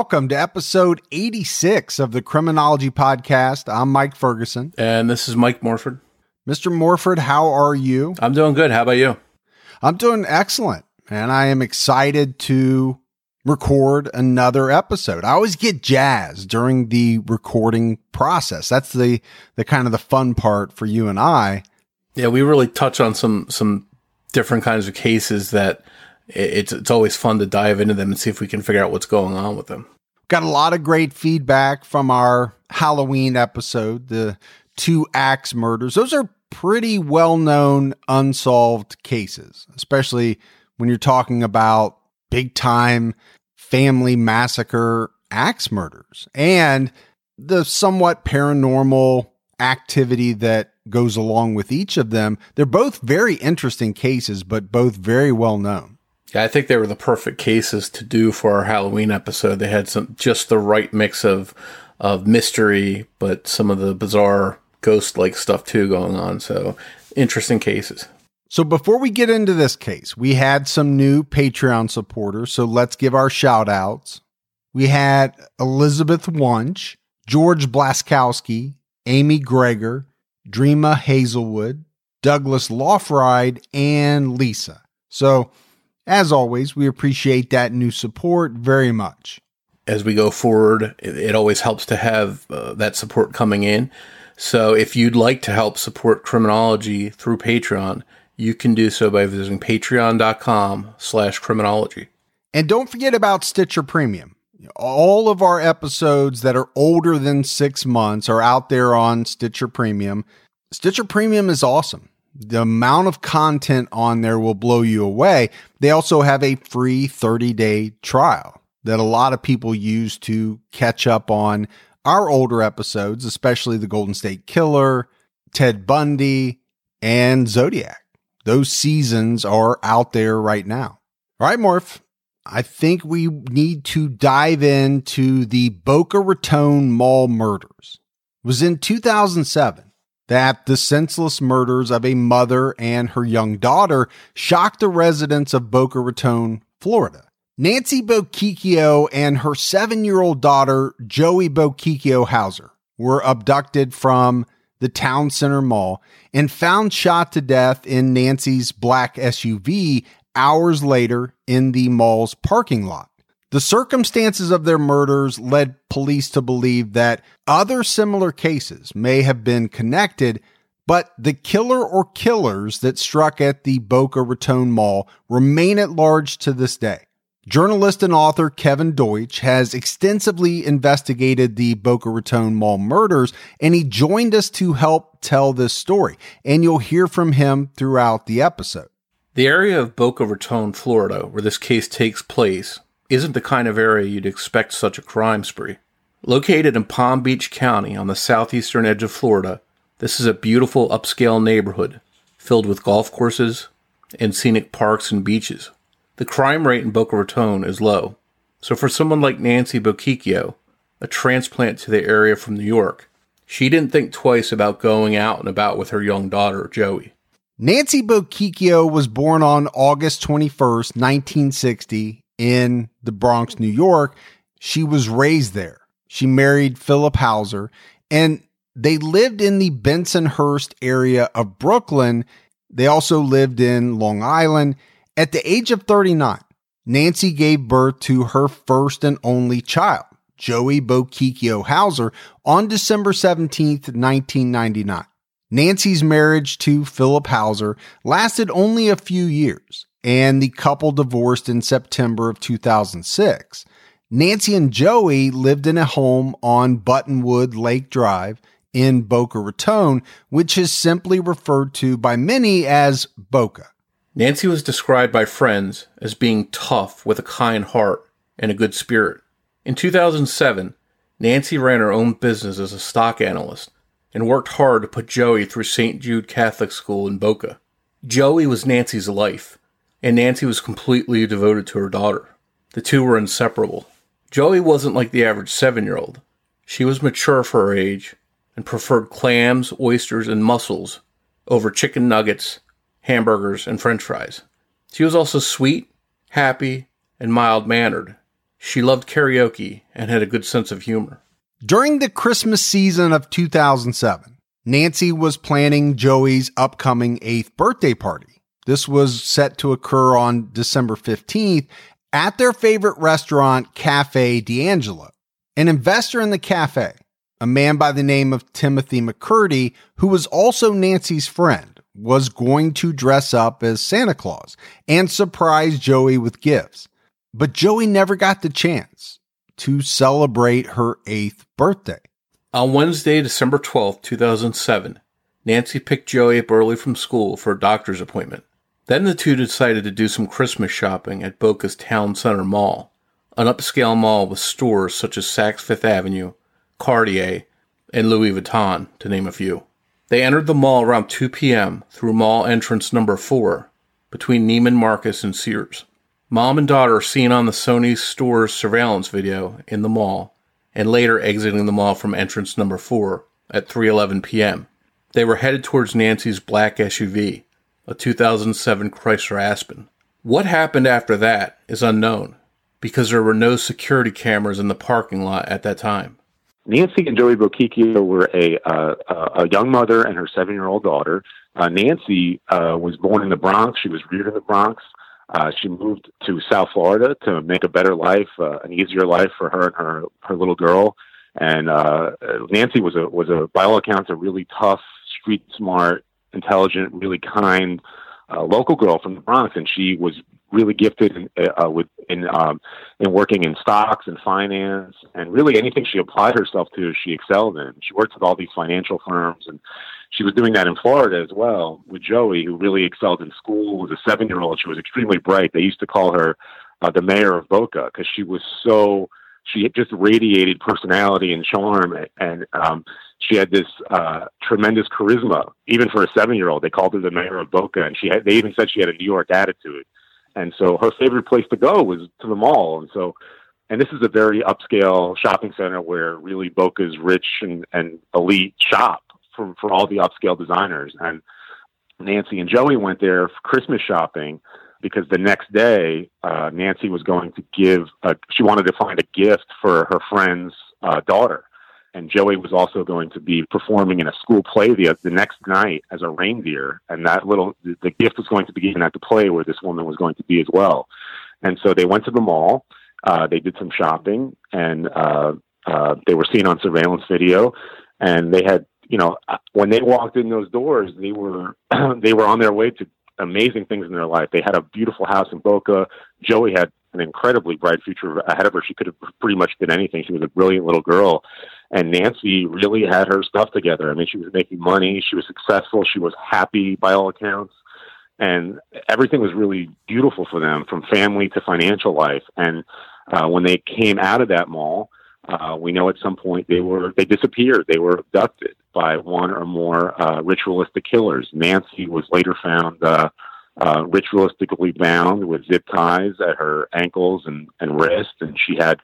Welcome to episode 86 of the Criminology Podcast. I'm Mike Ferguson. And this is Mike Morford. Mr. Morford, how are you? I'm doing good. How about you? I'm doing excellent, and I am excited to record another episode. I always get jazzed during the recording process. That's the the kind of the fun part for you and I. Yeah, we really touch on some some different kinds of cases that it's it's always fun to dive into them and see if we can figure out what's going on with them. Got a lot of great feedback from our Halloween episode, the two axe murders. Those are pretty well known unsolved cases, especially when you're talking about big time family massacre axe murders and the somewhat paranormal activity that goes along with each of them. They're both very interesting cases, but both very well known. Yeah, I think they were the perfect cases to do for our Halloween episode. They had some just the right mix of of mystery, but some of the bizarre ghost like stuff too going on. So interesting cases. So before we get into this case, we had some new Patreon supporters. So let's give our shout outs. We had Elizabeth Wunsch, George Blaskowski, Amy Gregor, Dreama Hazelwood, Douglas Lofride, and Lisa. So as always, we appreciate that new support very much. As we go forward, it, it always helps to have uh, that support coming in. So if you'd like to help support criminology through Patreon, you can do so by visiting patreon.com slash criminology. And don't forget about Stitcher Premium. All of our episodes that are older than six months are out there on Stitcher Premium. Stitcher Premium is awesome. The amount of content on there will blow you away. They also have a free 30 day trial that a lot of people use to catch up on our older episodes, especially the Golden State Killer, Ted Bundy, and Zodiac. Those seasons are out there right now. All right, Morph. I think we need to dive into the Boca Raton Mall murders. It was in 2007 that the senseless murders of a mother and her young daughter shocked the residents of Boca Raton, Florida. Nancy Bochicchio and her seven year old daughter, Joey Bochicchio Hauser, were abducted from the town center mall and found shot to death in Nancy's black SUV hours later in the mall's parking lot. The circumstances of their murders led police to believe that other similar cases may have been connected, but the killer or killers that struck at the Boca Raton Mall remain at large to this day. Journalist and author Kevin Deutsch has extensively investigated the Boca Raton Mall murders, and he joined us to help tell this story. And you'll hear from him throughout the episode. The area of Boca Raton, Florida, where this case takes place, isn't the kind of area you'd expect such a crime spree. Located in Palm Beach County on the southeastern edge of Florida, this is a beautiful upscale neighborhood filled with golf courses and scenic parks and beaches. The crime rate in Boca Raton is low, so for someone like Nancy Bochicchio, a transplant to the area from New York, she didn't think twice about going out and about with her young daughter, Joey. Nancy Bochicchio was born on August 21st, 1960, in the Bronx, New York. She was raised there. She married Philip Hauser and they lived in the Bensonhurst area of Brooklyn. They also lived in Long Island. At the age of 39, Nancy gave birth to her first and only child, Joey Bochicchio Hauser, on December 17th, 1999. Nancy's marriage to Philip Hauser lasted only a few years and the couple divorced in September of 2006. Nancy and Joey lived in a home on Buttonwood Lake Drive in Boca Raton, which is simply referred to by many as Boca. Nancy was described by friends as being tough with a kind heart and a good spirit. In 2007, Nancy ran her own business as a stock analyst and worked hard to put Joey through St. Jude Catholic School in Boca. Joey was Nancy's life, and Nancy was completely devoted to her daughter. The two were inseparable. Joey wasn't like the average seven year old. She was mature for her age and preferred clams, oysters, and mussels over chicken nuggets, hamburgers, and french fries. She was also sweet, happy, and mild mannered. She loved karaoke and had a good sense of humor. During the Christmas season of 2007, Nancy was planning Joey's upcoming eighth birthday party. This was set to occur on December 15th at their favorite restaurant, Cafe D'Angelo. An investor in the cafe, a man by the name of Timothy McCurdy, who was also Nancy's friend, was going to dress up as Santa Claus and surprise Joey with gifts. But Joey never got the chance to celebrate her eighth birthday. On Wednesday, December 12, 2007, Nancy picked Joey up early from school for a doctor's appointment. Then the two decided to do some Christmas shopping at Boca's Town Center Mall, an upscale mall with stores such as Saks Fifth Avenue, Cartier, and Louis Vuitton, to name a few. They entered the mall around 2 p.m. through mall entrance number 4, between Neiman Marcus and Sears. Mom and daughter are seen on the Sony store's surveillance video in the mall, and later exiting the mall from entrance number 4 at 3:11 p.m. They were headed towards Nancy's black SUV, a 2007 Chrysler Aspen. What happened after that is unknown because there were no security cameras in the parking lot at that time. Nancy and Joey Bochicchio were a uh, a young mother and her seven year old daughter. Uh, Nancy uh, was born in the Bronx. She was reared in the Bronx. Uh, she moved to South Florida to make a better life, uh, an easier life for her and her her little girl. And uh, Nancy was a was a by all accounts a really tough, street smart, intelligent, really kind uh, local girl from the Bronx, and she was really gifted in, uh, with in um, in working in stocks and finance, and really anything she applied herself to, she excelled in. She worked with all these financial firms, and she was doing that in Florida as well with Joey, who really excelled in school. Was a seven year old. She was extremely bright. They used to call her uh, the mayor of Boca because she was so she just radiated personality and charm, and um, she had this uh, tremendous charisma. Even for a seven-year-old, they called her the mayor of Boca, and she had, they even said she had a New York attitude. And so her favorite place to go was to the mall. And so, and this is a very upscale shopping center where really Boca's rich and, and elite shop for for all the upscale designers. And Nancy and Joey went there for Christmas shopping because the next day uh, Nancy was going to give a, she wanted to find a gift for her friend's uh, daughter and Joey was also going to be performing in a school play the, the next night as a reindeer and that little the, the gift was going to be given at the play where this woman was going to be as well and so they went to the mall uh, they did some shopping and uh, uh, they were seen on surveillance video and they had you know when they walked in those doors they were they were on their way to amazing things in their life. They had a beautiful house in Boca. Joey had an incredibly bright future ahead of her. She could have pretty much been anything. She was a brilliant little girl. And Nancy really had her stuff together. I mean, she was making money. She was successful. She was happy by all accounts. And everything was really beautiful for them from family to financial life. And uh, when they came out of that mall, uh, we know at some point they were they disappeared. They were abducted by one or more uh, ritualistic killers. Nancy was later found uh, uh, ritualistically bound with zip ties at her ankles and, and wrists, and she had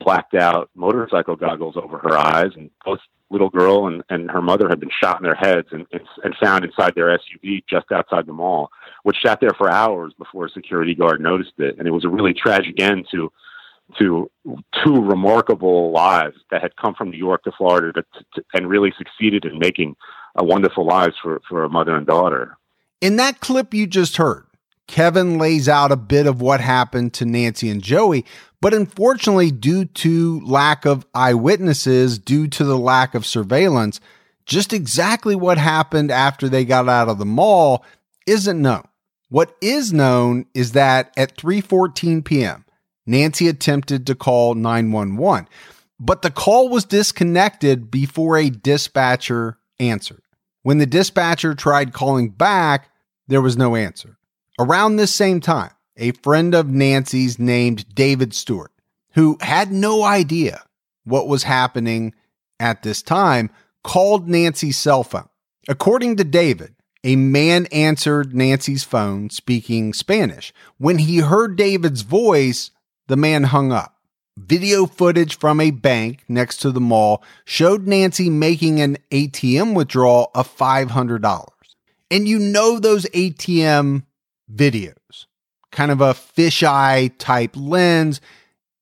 blacked out motorcycle goggles over her eyes. And both little girl and, and her mother had been shot in their heads and, and, and found inside their SUV just outside the mall, which sat there for hours before a security guard noticed it. And it was a really tragic end to to two remarkable lives that had come from New York to Florida to, to, and really succeeded in making a wonderful lives for, for a mother and daughter. In that clip you just heard, Kevin lays out a bit of what happened to Nancy and Joey, but unfortunately, due to lack of eyewitnesses, due to the lack of surveillance, just exactly what happened after they got out of the mall isn't known. What is known is that at 3:14 p.m., Nancy attempted to call 911. but the call was disconnected before a dispatcher answered. When the dispatcher tried calling back, there was no answer. Around this same time, a friend of Nancy's named David Stewart, who had no idea what was happening at this time, called Nancy's cell phone. According to David, a man answered Nancy's phone speaking Spanish. When he heard David's voice, the man hung up. Video footage from a bank next to the mall showed Nancy making an ATM withdrawal of $500. And you know those ATM videos, kind of a fisheye type lens.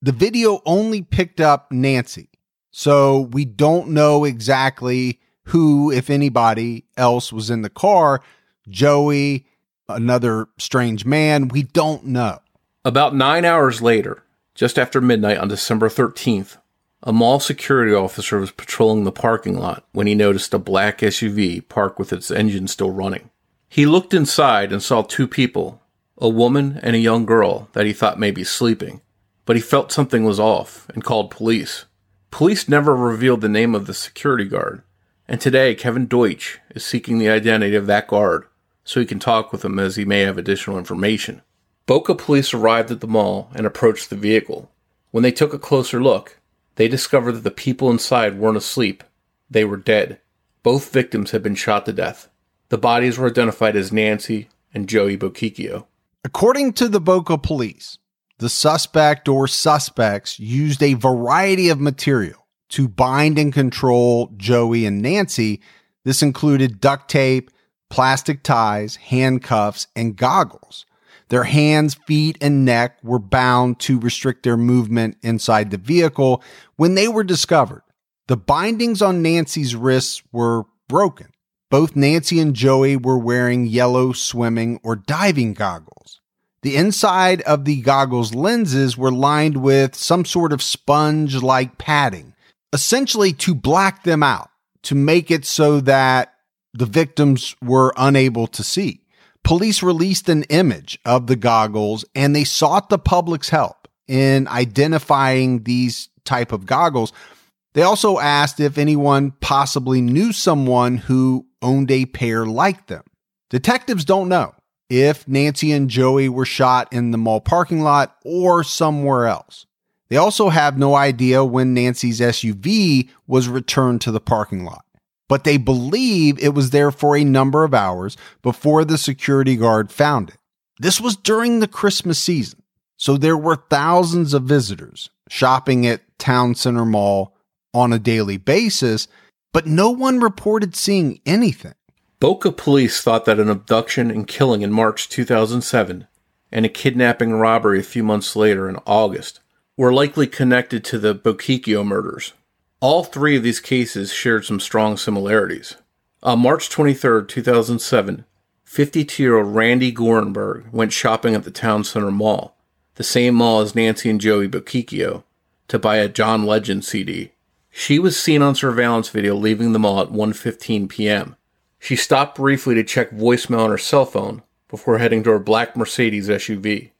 The video only picked up Nancy. So we don't know exactly who, if anybody else was in the car. Joey, another strange man. We don't know. About nine hours later, just after midnight on December 13th, a mall security officer was patrolling the parking lot when he noticed a black SUV parked with its engine still running. He looked inside and saw two people, a woman and a young girl that he thought may be sleeping, but he felt something was off and called police. Police never revealed the name of the security guard, and today Kevin Deutsch is seeking the identity of that guard so he can talk with him as he may have additional information. Boca police arrived at the mall and approached the vehicle. When they took a closer look, they discovered that the people inside weren't asleep. They were dead. Both victims had been shot to death. The bodies were identified as Nancy and Joey Bochicchio. According to the Boca police, the suspect or suspects used a variety of material to bind and control Joey and Nancy. This included duct tape, plastic ties, handcuffs, and goggles. Their hands, feet, and neck were bound to restrict their movement inside the vehicle when they were discovered. The bindings on Nancy's wrists were broken. Both Nancy and Joey were wearing yellow swimming or diving goggles. The inside of the goggles lenses were lined with some sort of sponge like padding, essentially to black them out, to make it so that the victims were unable to see. Police released an image of the goggles and they sought the public's help in identifying these type of goggles. They also asked if anyone possibly knew someone who owned a pair like them. Detectives don't know if Nancy and Joey were shot in the mall parking lot or somewhere else. They also have no idea when Nancy's SUV was returned to the parking lot but they believe it was there for a number of hours before the security guard found it. This was during the Christmas season, so there were thousands of visitors shopping at Town Center Mall on a daily basis, but no one reported seeing anything. Boca police thought that an abduction and killing in March 2007 and a kidnapping robbery a few months later in August were likely connected to the Bochicchio murders. All three of these cases shared some strong similarities. On March 23, 2007, 52 year old Randi Gorenberg went shopping at the Town Center Mall, the same mall as Nancy and Joey Bochicchio, to buy a John Legend CD. She was seen on surveillance video leaving the mall at 1:15 p.m. She stopped briefly to check voicemail on her cell phone before heading to her black Mercedes SUV.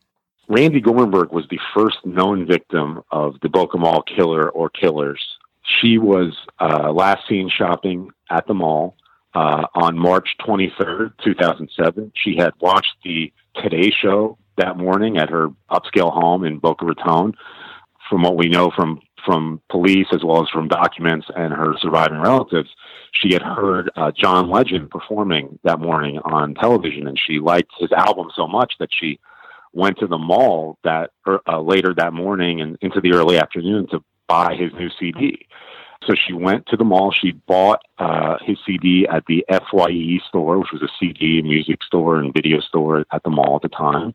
Randi Gorenberg was the first known victim of the Boca Mall killer or killers she was uh, last seen shopping at the mall uh, on March 23rd, 2007. She had watched the Today Show that morning at her upscale home in Boca Raton. From what we know from from police as well as from documents and her surviving relatives, she had heard uh, John Legend performing that morning on television, and she liked his album so much that she went to the mall that er, uh, later that morning and into the early afternoon to buy his new CD. So she went to the mall. She bought uh, his CD at the FYE store, which was a CD music store and video store at the mall at the time.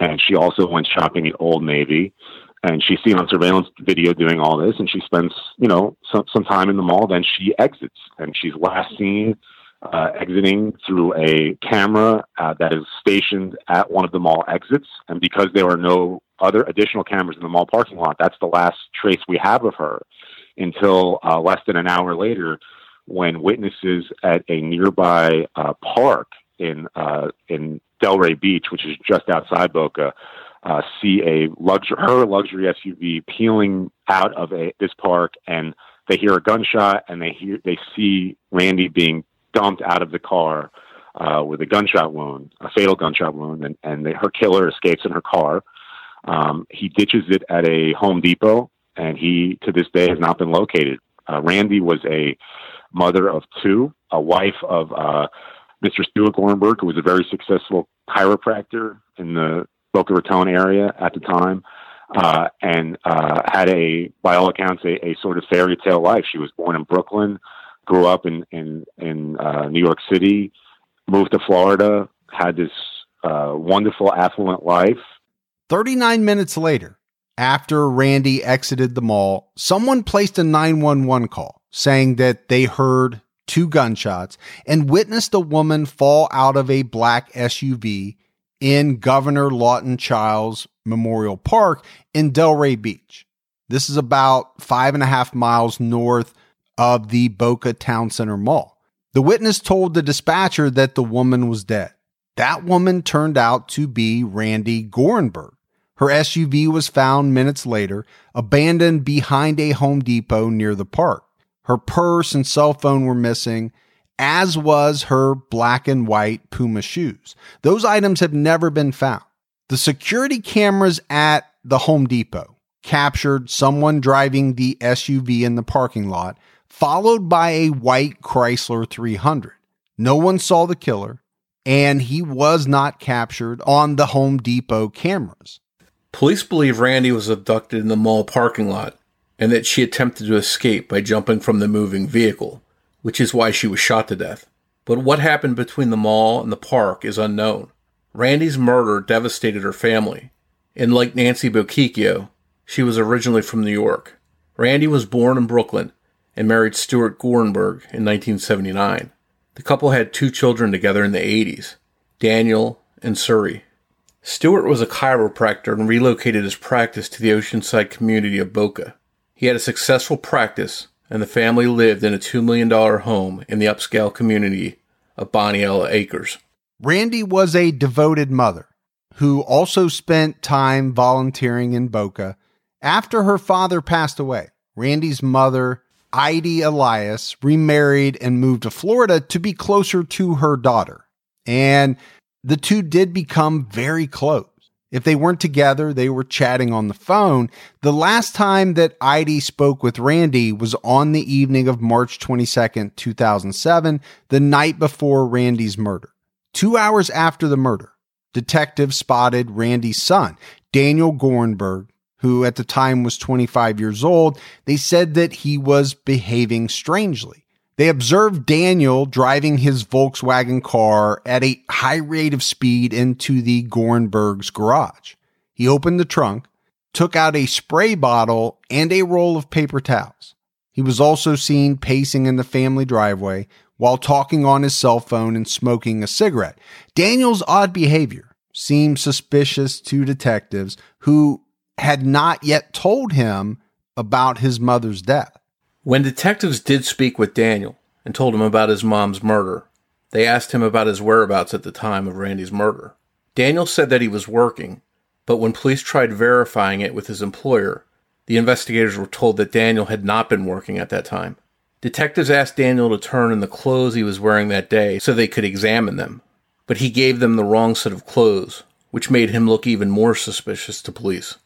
And she also went shopping at Old Navy. And she's seen on surveillance video doing all this. And she spends, you know, some, some time in the mall. Then she exits. And she's last seen uh, exiting through a camera uh, that is stationed at one of the mall exits. And because there are no other additional cameras in the mall parking lot, that's the last trace we have of her until uh, less than an hour later when witnesses at a nearby uh, park in uh, in Delray Beach, which is just outside Boca, uh, see a luxury, her luxury SUV peeling out of a, this park, and they hear a gunshot, and they hear they see Randi being dumped out of the car uh, with a gunshot wound, a fatal gunshot wound, and, and they, her killer escapes in her car. Um, he ditches it at a Home Depot, and he to this day has not been located. Uh, Randi was a mother of two, a wife of uh, Mr. Stuart Gorenberg, who was a very successful chiropractor in the Boca Raton area at the time, uh, and uh, had a, by all accounts, a, a, sort of fairy tale life. She was born in Brooklyn, grew up in in, in uh, New York City, moved to Florida, had this uh, wonderful, affluent life. 39 minutes later, after Randi exited the mall, someone placed a 911 call saying that they heard two gunshots and witnessed a woman fall out of a black SUV in Governor Lawton Chiles Memorial Park in Delray Beach. This is about five and a half miles north of the Boca Town Center Mall. The witness told the dispatcher that the woman was dead. That woman turned out to be Randi Gorenberg. Her SUV was found minutes later, abandoned behind a Home Depot near the park. Her purse and cell phone were missing, as was her black and white Puma shoes. Those items have never been found. The security cameras at the Home Depot captured someone driving the SUV in the parking lot followed by a white Chrysler 300. No one saw the killer, and he was not captured on the Home Depot cameras. Police believe Randi was abducted in the mall parking lot and that she attempted to escape by jumping from the moving vehicle, which is why she was shot to death. But what happened between the mall and the park is unknown. Randi's murder devastated her family, and like Nancy Bochicchio, she was originally from New York. Randi was born in Brooklyn and married Stuart Gorenberg in 1979. The couple had two children together in the 80s, Daniel and Suri. Stuart was a chiropractor and relocated his practice to the oceanside community of Boca. He had a successful practice, and the family lived in a $2 million home in the upscale community of Boniella Acres. Randi was a devoted mother who also spent time volunteering in Boca. After her father passed away, Randi's mother Ida Elias remarried and moved to Florida to be closer to her daughter. And the two did become very close. If they weren't together, they were chatting on the phone. The last time that Ida spoke with Randi was on the evening of March 22nd, 2007, the night before Randi's murder. Two hours after the murder, detectives spotted Randi's son, Daniel Gorenberg, who at the time was 25 years old, they said that he was behaving strangely. They observed Daniel driving his Volkswagen car at a high rate of speed into the Gorenberg's garage. He opened the trunk, took out a spray bottle and a roll of paper towels. He was also seen pacing in the family driveway while talking on his cell phone and smoking a cigarette. Daniel's odd behavior seemed suspicious to detectives who had not yet told him about his mother's death. When detectives did speak with Daniel and told him about his mom's murder, they asked him about his whereabouts at the time of Randi's murder. Daniel said that he was working, but when police tried verifying it with his employer, the investigators were told that Daniel had not been working at that time. Detectives asked Daniel to turn in the clothes he was wearing that day so they could examine them, but he gave them the wrong set of clothes, which made him look even more suspicious to police.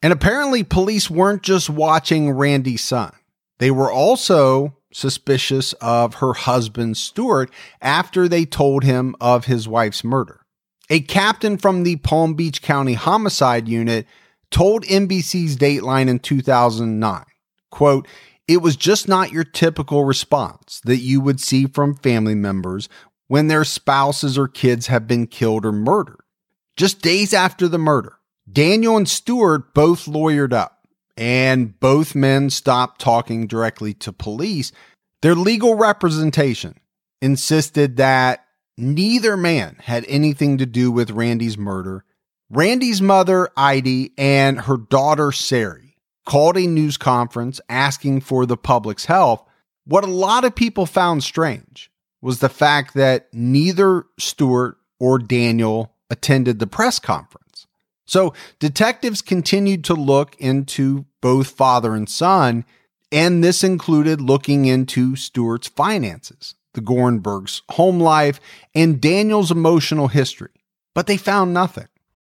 And apparently, police weren't just watching Randi's son, they were also suspicious of her husband, Stuart, after they told him of his wife's murder. A captain from the Palm Beach County Homicide Unit told NBC's Dateline in 2009, quote, it was just not your typical response that you would see from family members when their spouses or kids have been killed or murdered. Just days after the murder, Daniel and Stuart both lawyered up, and both men stopped talking directly to police. Their legal representation insisted that neither man had anything to do with Randi's murder. Randi's mother, Ida, and her daughter, Sari, called a news conference asking for the public's help. What a lot of people found strange was the fact that neither Stuart or Daniel attended the press conference. So detectives continued to look into both father and son, and this included looking into Stuart's finances, the Gorenbergs' home life, and Daniel's emotional history. But they found nothing.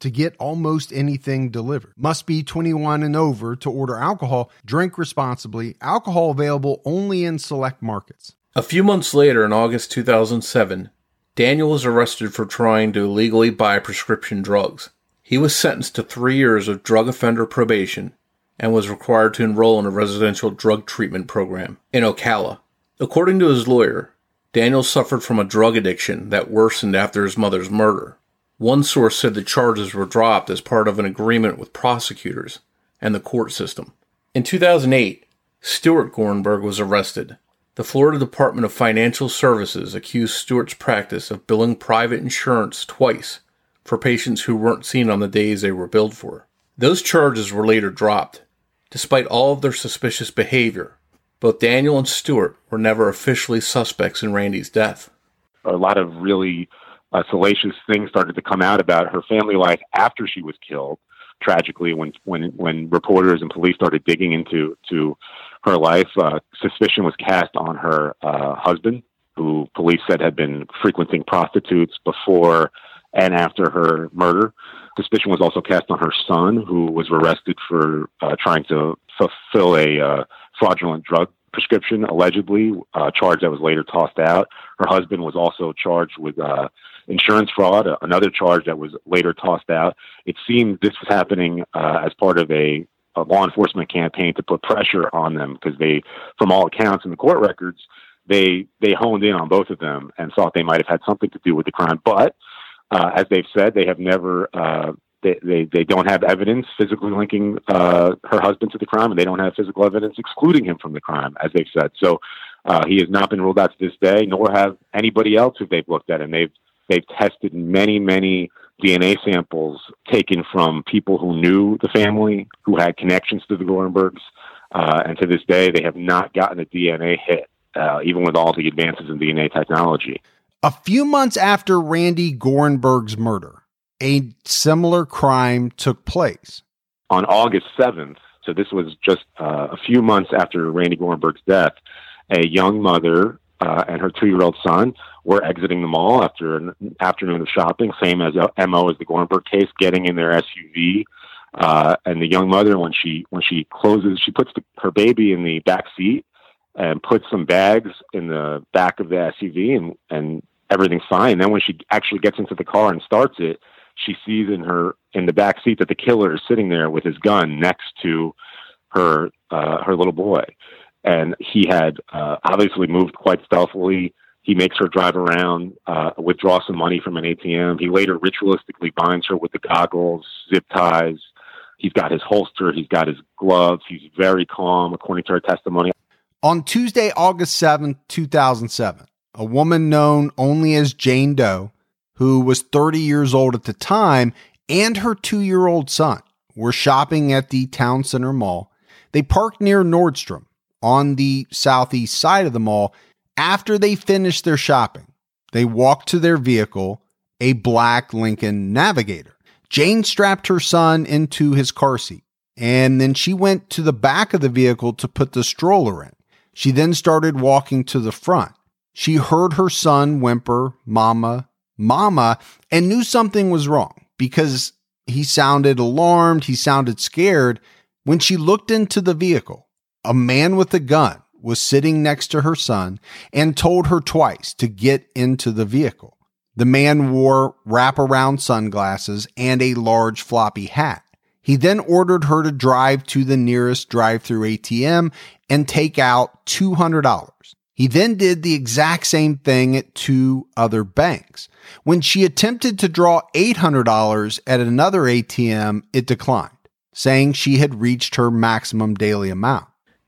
to get almost anything delivered. Must be 21 and over to order alcohol. Drink responsibly. Alcohol available only in select markets. A few months later, in August 2007, Daniel was arrested for trying to illegally buy prescription drugs. He was sentenced to three years of drug offender probation and was required to enroll in a residential drug treatment program in Ocala. According to his lawyer, Daniel suffered from a drug addiction that worsened after his mother's murder. One source said the charges were dropped as part of an agreement with prosecutors and the court system. In 2008, Stuart Gorenberg was arrested. The Florida Department of Financial Services accused Stuart's practice of billing private insurance twice for patients who weren't seen on the days they were billed for. Those charges were later dropped. Despite all of their suspicious behavior, both Daniel and Stuart were never officially suspects in Randi's death. A lot of really uh, salacious things started to come out about her family life after she was killed. Tragically, when when when reporters and police started digging into to her life, uh, suspicion was cast on her uh, husband, who police said had been frequenting prostitutes before and after her murder. Suspicion was also cast on her son, who was arrested for uh, trying to fulfill a uh, fraudulent drug prescription, allegedly, a charge that was later tossed out. Her husband was also charged with uh, insurance fraud, another charge that was later tossed out. It seemed this was happening uh, as part of a, a law enforcement campaign to put pressure on them because they, from all accounts in the court records, they they honed in on both of them and thought they might have had something to do with the crime. But uh, as they've said, they have never. Uh, they, they, they don't have evidence physically linking uh, her husband to the crime, and they don't have physical evidence excluding him from the crime, as they've said. So uh, he has not been ruled out to this day, nor have anybody else who they've looked at, and they've They've tested many, many DNA samples taken from people who knew the family, who had connections to the Gorenbergs. Uh, and to this day, they have not gotten a DNA hit, uh, even with all the advances in DNA technology. A few months after Randi Gorenberg's murder, a similar crime took place. On August 7th, so this was just uh, a few months after Randi Gorenberg's death, a young mother uh, and her two-year-old son were exiting the mall after an afternoon of shopping, same as uh, Mo as the Gorenberg case, getting in their SUV. Uh, and the young mother, when she when she closes, she puts the, her baby in the back seat and puts some bags in the back of the SUV, and and everything's fine. And then when she actually gets into the car and starts it, she sees in her in the back seat that the killer is sitting there with his gun next to her uh, her little boy and he had uh, obviously moved quite stealthily. He makes her drive around, uh, withdraw some money from an ATM. He later ritualistically binds her with the goggles, zip ties. He's got his holster. He's got his gloves. He's very calm, according to her testimony. On Tuesday, August 7th, 2007, a woman known only as Jane Doe, who was 30 years old at the time, and her two year old son were shopping at the town center mall. They parked near Nordstrom on the southeast side of the mall. After they finished their shopping, they walked to their vehicle, a black Lincoln Navigator. Jane strapped her son into his car seat, and then she went to the back of the vehicle to put the stroller in. She then started walking to the front. She heard her son whimper, Mama, Mama, and knew something was wrong because he sounded alarmed, he sounded scared, When she looked into the vehicle, a man with a gun was sitting next to her son and told her twice to get into the vehicle. The man wore wraparound sunglasses and a large floppy hat. He then ordered her to drive to the nearest drive through ATM and take out $200. He then did the exact same thing at two other banks. When she attempted to draw $800 at another ATM, it declined, saying she had reached her maximum daily amount.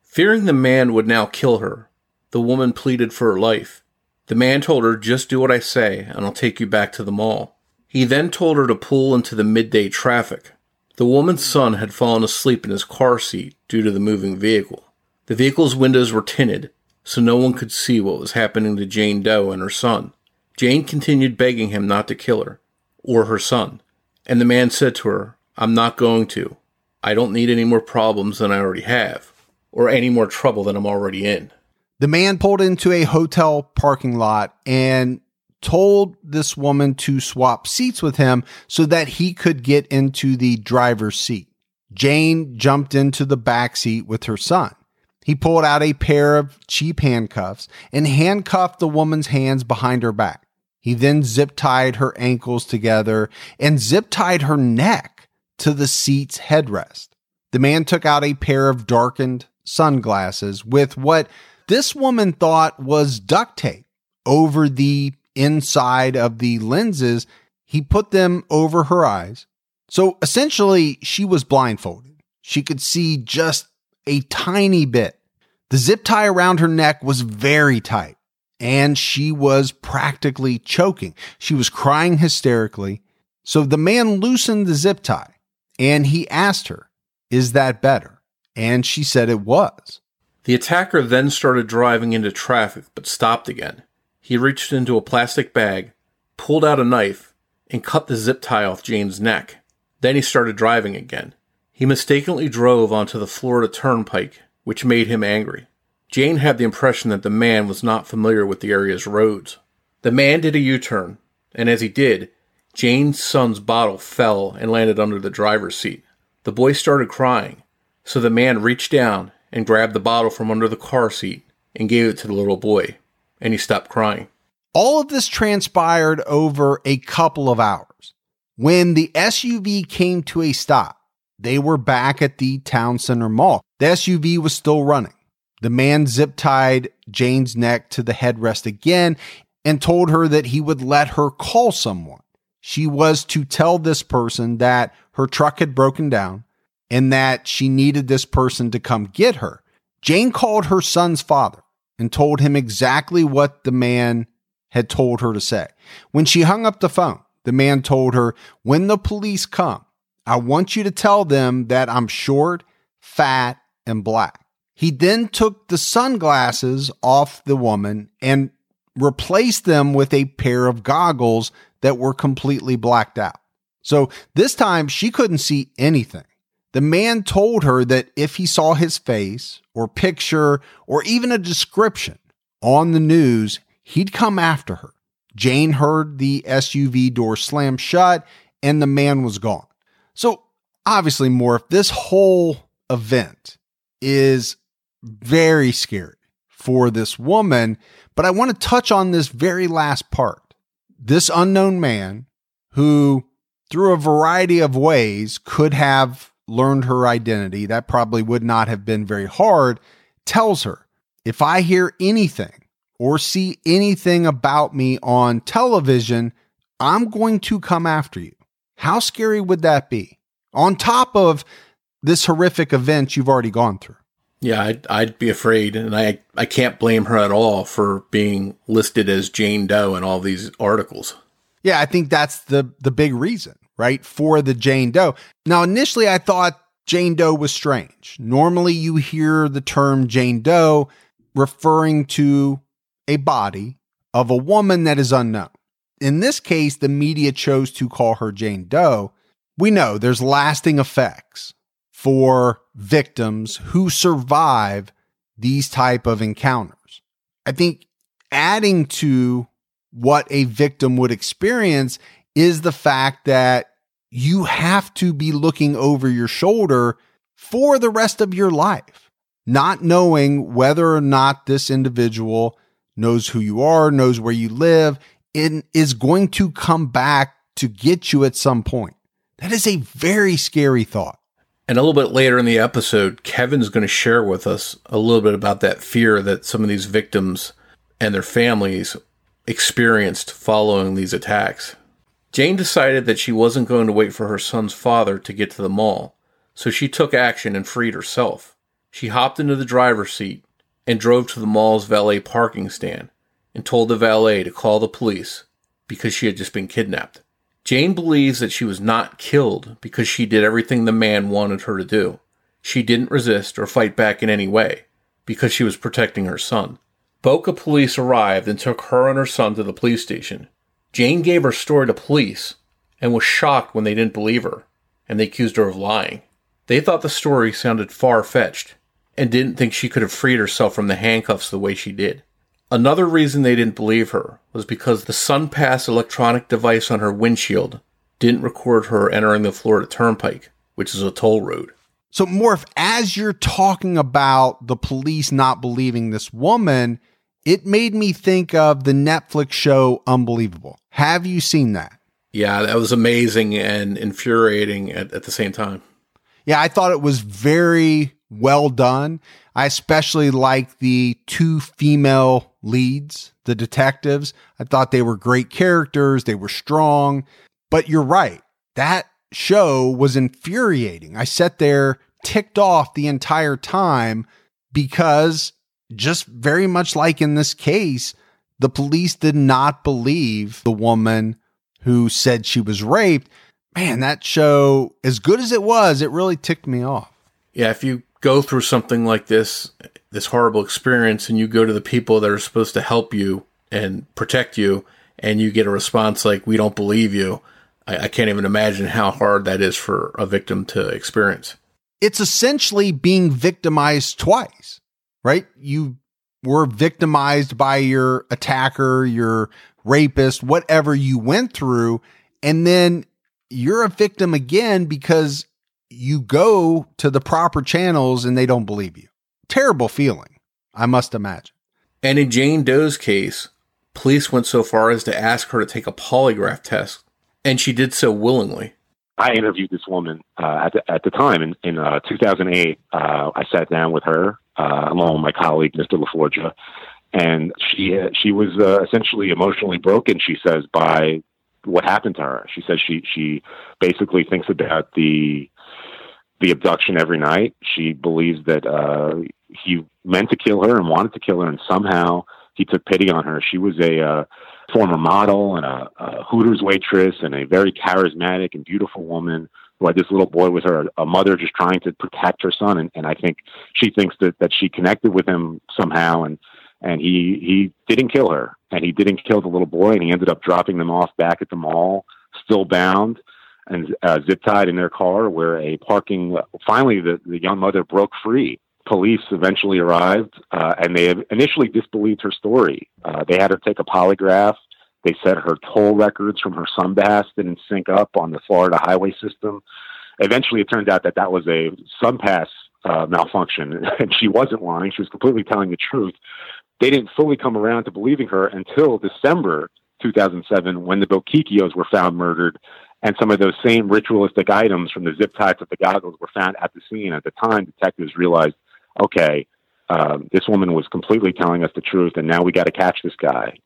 Fearing the man would now kill her, the woman pleaded for her life. The man told her, Just do what I say, and I'll take you back to the mall. He then told her to pull into the midday traffic. The woman's son had fallen asleep in his car seat due to the moving vehicle. The vehicle's windows were tinted, so no one could see what was happening to Jane Doe and her son. Jane continued begging him not to kill her, or her son, and the man said to her, I'm not going to. I don't need any more problems than I already have, or any more trouble than I'm already in. The man pulled into a hotel parking lot and told this woman to swap seats with him so that he could get into the driver's seat. Jane jumped into the back seat with her son. He pulled out a pair of cheap handcuffs and handcuffed the woman's hands behind her back. He then zip tied her ankles together and zip tied her neck to the seat's headrest. The man took out a pair of darkened sunglasses with what this woman thought was duct tape over the inside of the lenses. He put them over her eyes. So essentially, she was blindfolded. She could see just a tiny bit the zip tie around her neck was very tight and she was practically choking. She was crying hysterically. So the man loosened the zip tie and he asked her, Is that better? And she said it was. The attacker then started driving into traffic but stopped again. He reached into a plastic bag, pulled out a knife, and cut the zip tie off Jane's neck. Then he started driving again. He mistakenly drove onto the Florida Turnpike which made him angry. Jane had the impression that the man was not familiar with the area's roads. The man did a U turn, and as he did, Jane's son's bottle fell and landed under the driver's seat. The boy started crying, so the man reached down and grabbed the bottle from under the car seat and gave it to the little boy, and he stopped crying. All of this transpired over a couple of hours. When the SUV came to a stop, they were back at the town center mall. The SUV was still running. The man zip tied Jane's neck to the headrest again and told her that he would let her call someone. She was to tell this person that her truck had broken down and that she needed this person to come get her. Jane called her son's father and told him exactly what the man had told her to say. When she hung up the phone, the man told her, When the police come, I want you to tell them that I'm short, fat, and black. He then took the sunglasses off the woman and replaced them with a pair of goggles that were completely blacked out. So this time she couldn't see anything. The man told her that if he saw his face or picture or even a description on the news, he'd come after her. Jane heard the SUV door slam shut and the man was gone. So obviously, Morph, this whole event is very scary for this woman. But I want to touch on this very last part. This unknown man who, through a variety of ways, could have learned her identity, that probably would not have been very hard, tells her, if I hear anything or see anything about me on television, I'm going to come after you. How scary would that be? On top of this horrific event you've already gone through. Yeah, I'd, I'd be afraid, and I, I can't blame her at all for being listed as Jane Doe in all these articles. Yeah, I think that's the the big reason, right, for the Jane Doe. Now, initially, I thought Jane Doe was strange. Normally, you hear the term Jane Doe referring to a body of a woman that is unknown. In this case, the media chose to call her Jane Doe. We know there's lasting effects for victims who survive these type of encounters. I think adding to what a victim would experience is the fact that you have to be looking over your shoulder for the rest of your life, not knowing whether or not this individual knows who you are, knows where you live, and is going to come back to get you at some point. That is a very scary thought. And a little bit later in the episode, Kevin's going to share with us a little bit about that fear that some of these victims and their families experienced following these attacks. Jane decided that she wasn't going to wait for her son's father to get to the mall, so she took action and freed herself. She hopped into the driver's seat and drove to the mall's valet parking stand and told the valet to call the police because she had just been kidnapped. Jane believes that she was not killed because she did everything the man wanted her to do. She didn't resist or fight back in any way because she was protecting her son. Boca police arrived and took her and her son to the police station. Jane gave her story to police and was shocked when they didn't believe her and they accused her of lying. They thought the story sounded far fetched and didn't think she could have freed herself from the handcuffs the way she did. Another reason they didn't believe her was because the SunPass electronic device on her windshield didn't record her entering the Florida Turnpike, which is a toll road. So, Morph, as you're talking about the police not believing this woman, it made me think of the Netflix show Unbelievable. Have you seen that? Yeah, that was amazing and infuriating at, at the same time. Yeah, I thought it was very well done. I especially like the two female leads, the detectives. I thought they were great characters, they were strong. But you're right. That show was infuriating. I sat there ticked off the entire time because just very much like in this case, the police did not believe the woman who said she was raped. Man, that show, as good as it was, it really ticked me off. Yeah, if you go through something like this, this horrible experience, and you go to the people that are supposed to help you and protect you, and you get a response like, we don't believe you, I, I can't even imagine how hard that is for a victim to experience. It's essentially being victimized twice, right? You were victimized by your attacker, your rapist, whatever you went through. And then you're a victim again because you go to the proper channels and they don't believe you. Terrible feeling, I must imagine. And in Jane Doe's case, police went so far as to ask her to take a polygraph test, and she did so willingly. I interviewed this woman uh, at, the, at the time in, in uh, 2008. Uh, I sat down with her uh, along with my colleague, Mr. LaForgia, and she she was uh, essentially emotionally broken. She says by what happened to her. She says she she basically thinks about the the abduction every night. She believes that uh, he meant to kill her and wanted to kill her, and somehow he took pity on her. She was a uh, former model and a, a Hooters waitress and a very charismatic and beautiful woman who this little boy with her, a mother just trying to protect her son. And, and I think she thinks that, that she connected with him somehow. And, and he, he didn't kill her and he didn't kill the little boy. And he ended up dropping them off back at the mall, still bound and uh, zip tied in their car where a parking, finally the, the young mother broke free. Police eventually arrived uh, and they initially disbelieved her story. Uh, they had her take a polygraph. They said her toll records from her SunPass didn't sync up on the Florida highway system. Eventually, it turned out that that was a SunPass uh, malfunction, and she wasn't lying. She was completely telling the truth. They didn't fully come around to believing her until December 2007 when the Bochicchios were found murdered and some of those same ritualistic items from the zip ties of the goggles were found at the scene. At the time, detectives realized, okay, um, this woman was completely telling us the truth, and now we got to catch this guy.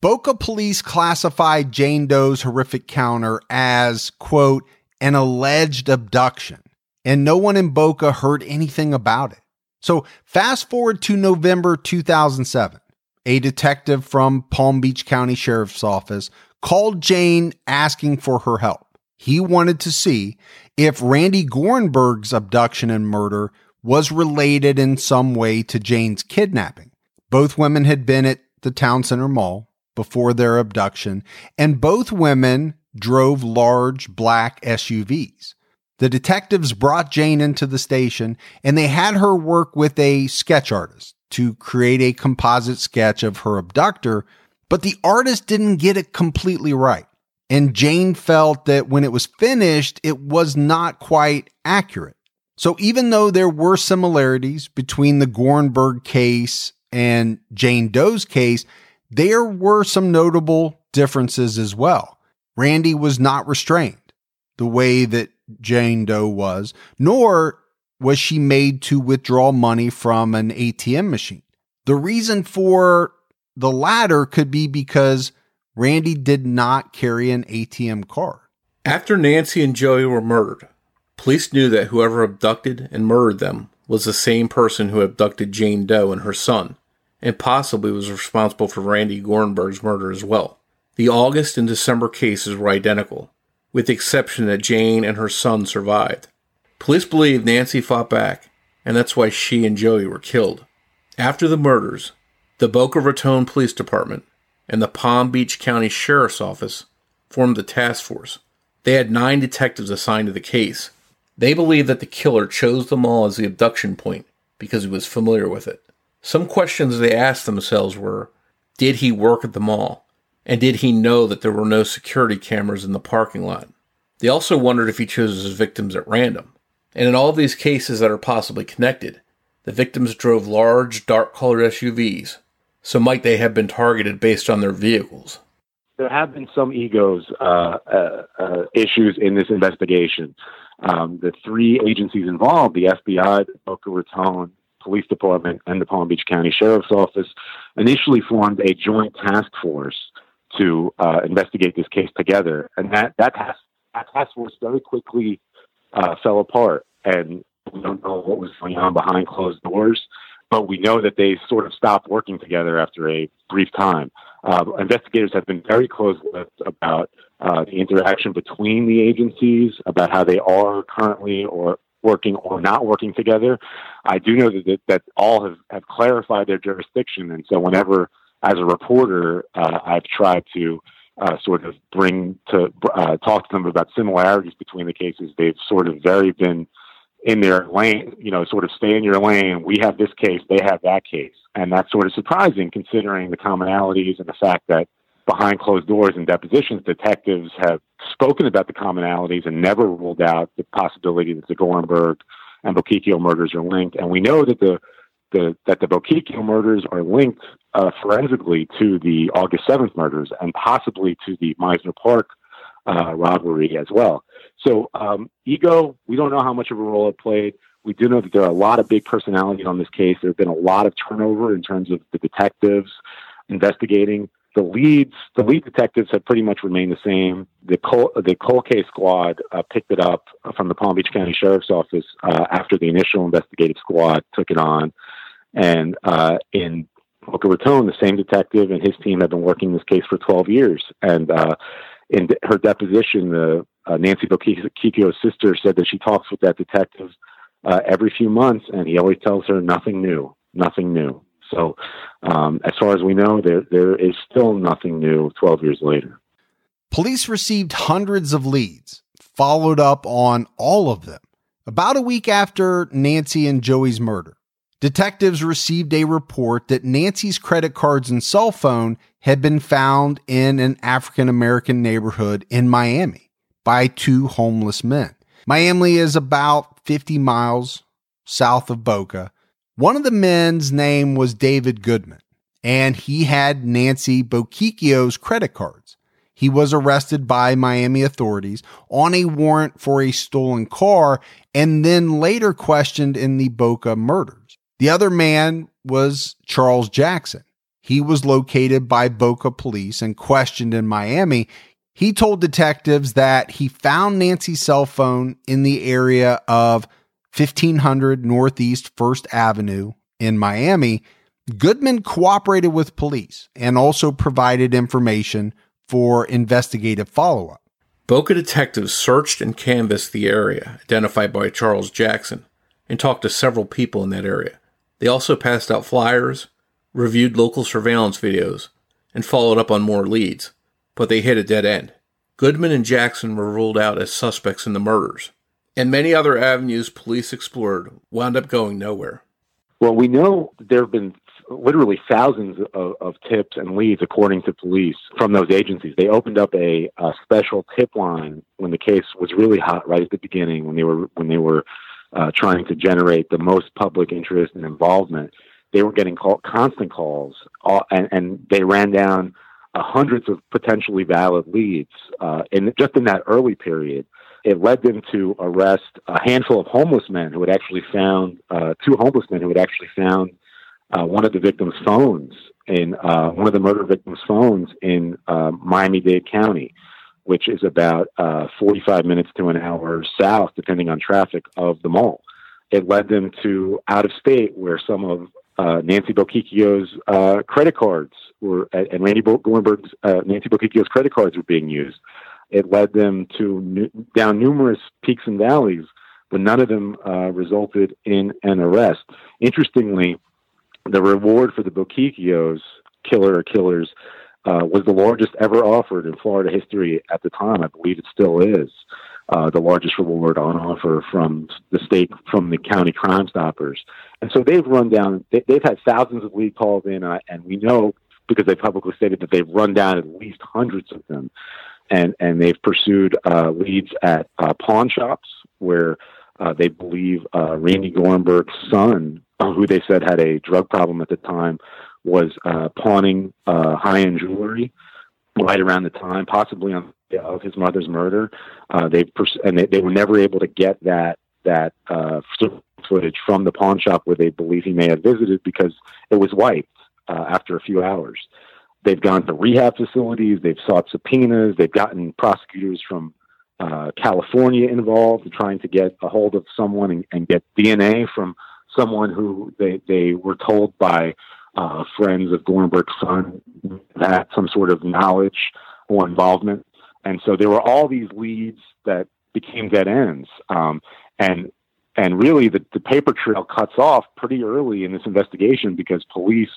Boca police classified Jane Doe's horrific counter as, quote, an alleged abduction, and no one in Boca heard anything about it. So fast forward to November 2007. A detective from Palm Beach County Sheriff's Office called Jane asking for her help. He wanted to see if Randi Gorenberg's abduction and murder was related in some way to Jane's kidnapping. Both women had been at the town center mall before their abduction, and both women drove large black SUVs. The detectives brought Jane into the station and they had her work with a sketch artist to create a composite sketch of her abductor but the artist didn't get it completely right. And Jane felt that when it was finished, it was not quite accurate. So even though there were similarities between the Gorenberg case and Jane Doe's case, there were some notable differences as well. Randi was not restrained the way that Jane Doe was, nor was she made to withdraw money from an ATM machine. The reason for the latter could be because Randi did not carry an ATM card. After Nancy and Joey were murdered, police knew that whoever abducted and murdered them was the same person who abducted Jane Doe and her son, and possibly was responsible for Randi Gorenberg's murder as well. The August and December cases were identical, with the exception that Jane and her son survived. Police believe Nancy fought back, and that's why she and Joey were killed. After the murders, the Boca Raton Police Department and the Palm Beach County Sheriff's Office formed the task force. They had nine detectives assigned to the case. They believe that the killer chose the mall as the abduction point because he was familiar with it. Some questions they asked themselves were Did he work at the mall? And did he know that there were no security cameras in the parking lot? They also wondered if he chose his victims at random. And in all these cases that are possibly connected, the victims drove large, dark colored SUVs. So might they have been targeted based on their vehicles? There have been some egos uh, uh, uh, issues in this investigation. Um, the three agencies involved, the FBI, Boca Raton Police Department, and the Palm Beach County Sheriff's Office, initially formed a joint task force to uh, investigate this case together. And that, that, task, that task force very quickly uh, fell apart. And we don't know what was going on behind closed doors, but we know that they sort of stopped working together after a brief time. Uh, investigators have been very close with about uh, the interaction between the agencies, about how they are currently or working or not working together. I do know that that all have, have clarified their jurisdiction, and so whenever, as a reporter, uh, I've tried to uh, sort of bring to uh, talk to them about similarities between the cases. They've sort of very been in their lane, you know, sort of stay in your lane. We have this case, they have that case, and that's sort of surprising considering the commonalities and the fact that behind closed doors and depositions, detectives have spoken about the commonalities and never ruled out the possibility that the Gorenberg and Bochicchio murders are linked. And we know that the the, that the Bochicchio murders are linked uh, forensically to the August 7th murders and possibly to the Mizner Park uh, robbery as well. So, um, ego, we don't know how much of a role it played. We do know that there are a lot of big personalities on this case. There have been a lot of turnover in terms of the detectives investigating. The leads, the lead detectives have pretty much remained the same. The cold, the cold case squad uh, picked it up from the Palm Beach County Sheriff's Office uh, after the initial investigative squad took it on. And uh, in Boca Raton, the same detective and his team have been working this case for 12 years. And uh, in her deposition, uh, uh, Nancy Bochicchio's sister said that she talks with that detective uh, every few months, and he always tells her nothing new, nothing new. So, um, as far as we know, there there is still nothing new 12 years later. Police received hundreds of leads, followed up on all of them. About a week after Nancy and Joey's murder, detectives received a report that Nancy's credit cards and cell phone had been found in an African American neighborhood in Miami by two homeless men. Miami is about 50 miles south of Boca. One of the men's name was David Goodman, and he had Nancy Bochicchio's credit cards. He was arrested by Miami authorities on a warrant for a stolen car and then later questioned in the Boca murders. The other man was Charles Jackson. He was located by Boca police and questioned in Miami. He told detectives that he found Nancy's cell phone in the area of 1500 Northeast First Avenue in Miami. Goodman cooperated with police and also provided information for investigative follow up. Boca detectives searched and canvassed the area identified by Charles Jackson and talked to several people in that area. They also passed out flyers, reviewed local surveillance videos, and followed up on more leads, but they hit a dead end. Goodman and Jackson were ruled out as suspects in the murders, and many other avenues police explored wound up going nowhere. Well, we know there have been literally thousands of, of, tips and leads, according to police, from those agencies. They opened up a, a, special tip line when the case was really hot, right at the beginning, when they were when they were uh, trying to generate the most public interest and involvement. They were getting call, constant calls, all, and, and they ran down uh, hundreds of potentially valid leads. Uh, and just in that early period, it led them to arrest a handful of homeless men who had actually found uh, two homeless men who had actually found uh, one of the victims' phones in uh, one of the murder victims' phones in uh, Miami Dade County, which is about uh, 45 minutes to an hour south, depending on traffic, of the mall. It led them to out of state, where some of uh, Nancy Bochicchio's uh, credit cards were, and Randi Gorenberg's Nancy Bochicchio's credit cards were being used. It led them to down numerous peaks and valleys, but none of them resulted in an arrest. Interestingly, the reward for the Bochicchios, killer or killers, uh, was the largest ever offered in Florida history at the time. I believe it still is uh, the largest reward on offer from the state, from the county Crime Stoppers. And so they've run down, they, have had thousands of lead calls in, uh, and we know because they publicly stated that they've run down at least hundreds of them. And, and they've pursued uh, leads at uh, pawn shops where uh, they believe Randi Gorenberg's son who they said had a drug problem at the time, was uh, pawning uh, high-end jewelry right around the time, possibly on of his mother's murder. Uh, they pers- and they, they were never able to get that that uh, footage from the pawn shop where they believe he may have visited because it was wiped uh, after a few hours. They've gone to rehab facilities. They've sought subpoenas. They've gotten prosecutors from uh, California involved, trying to get a hold of someone and, and get DNA from someone who they, they were told by uh, friends of Gorenberg's son had some sort of knowledge or involvement. And so there were all these leads that became dead ends. Um, and and really, the, the paper trail cuts off pretty early in this investigation because police,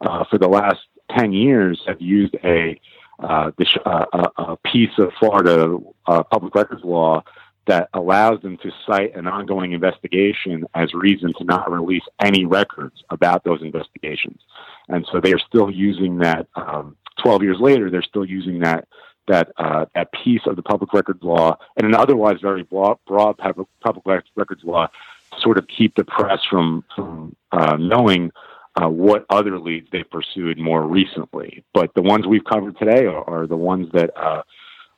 uh, for the last 10 years, have used a, uh, this, uh, a piece of Florida uh, public records law that allows them to cite an ongoing investigation as reason to not release any records about those investigations. And so they are still using that. Um, Twelve years later, they're still using that that uh, that piece of the public records law and an otherwise very broad, broad public, public records law to sort of keep the press from from uh, knowing uh, what other leads they pursued more recently. But the ones we've covered today are, are the ones that uh,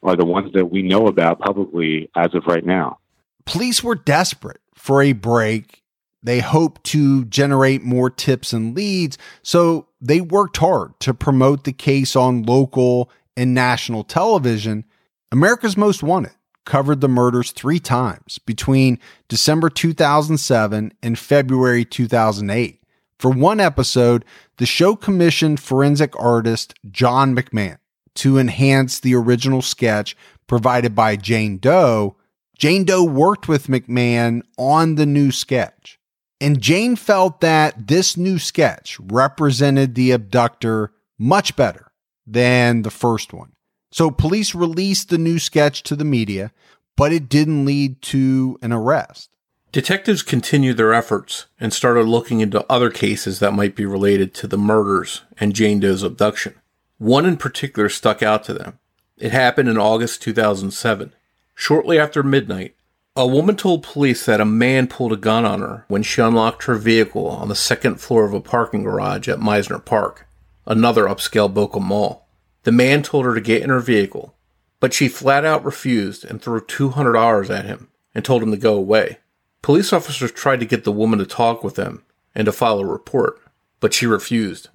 are the ones that we know about publicly as of right now. Police were desperate for a break. They hoped to generate more tips and leads, so they worked hard to promote the case on local and national television. America's Most Wanted covered the murders three times between December 2007 and February 2008. For one episode, the show commissioned forensic artist John McMahon to enhance the original sketch provided by Jane Doe, Jane Doe worked with McMahon on the new sketch. And Jane felt that this new sketch represented the abductor much better than the first one. So police released the new sketch to the media, but it didn't lead to an arrest. Detectives continued their efforts and started looking into other cases that might be related to the murders and Jane Doe's abduction. One in particular stuck out to them. It happened in August 2007. Shortly after midnight, a woman told police that a man pulled a gun on her when she unlocked her vehicle on the second floor of a parking garage at Mizner Park, another upscale Boca mall. The man told her to get in her vehicle, but she flat out refused and threw $200 at him and told him to go away. Police officers tried to get the woman to talk with them and to file a report, but she refused.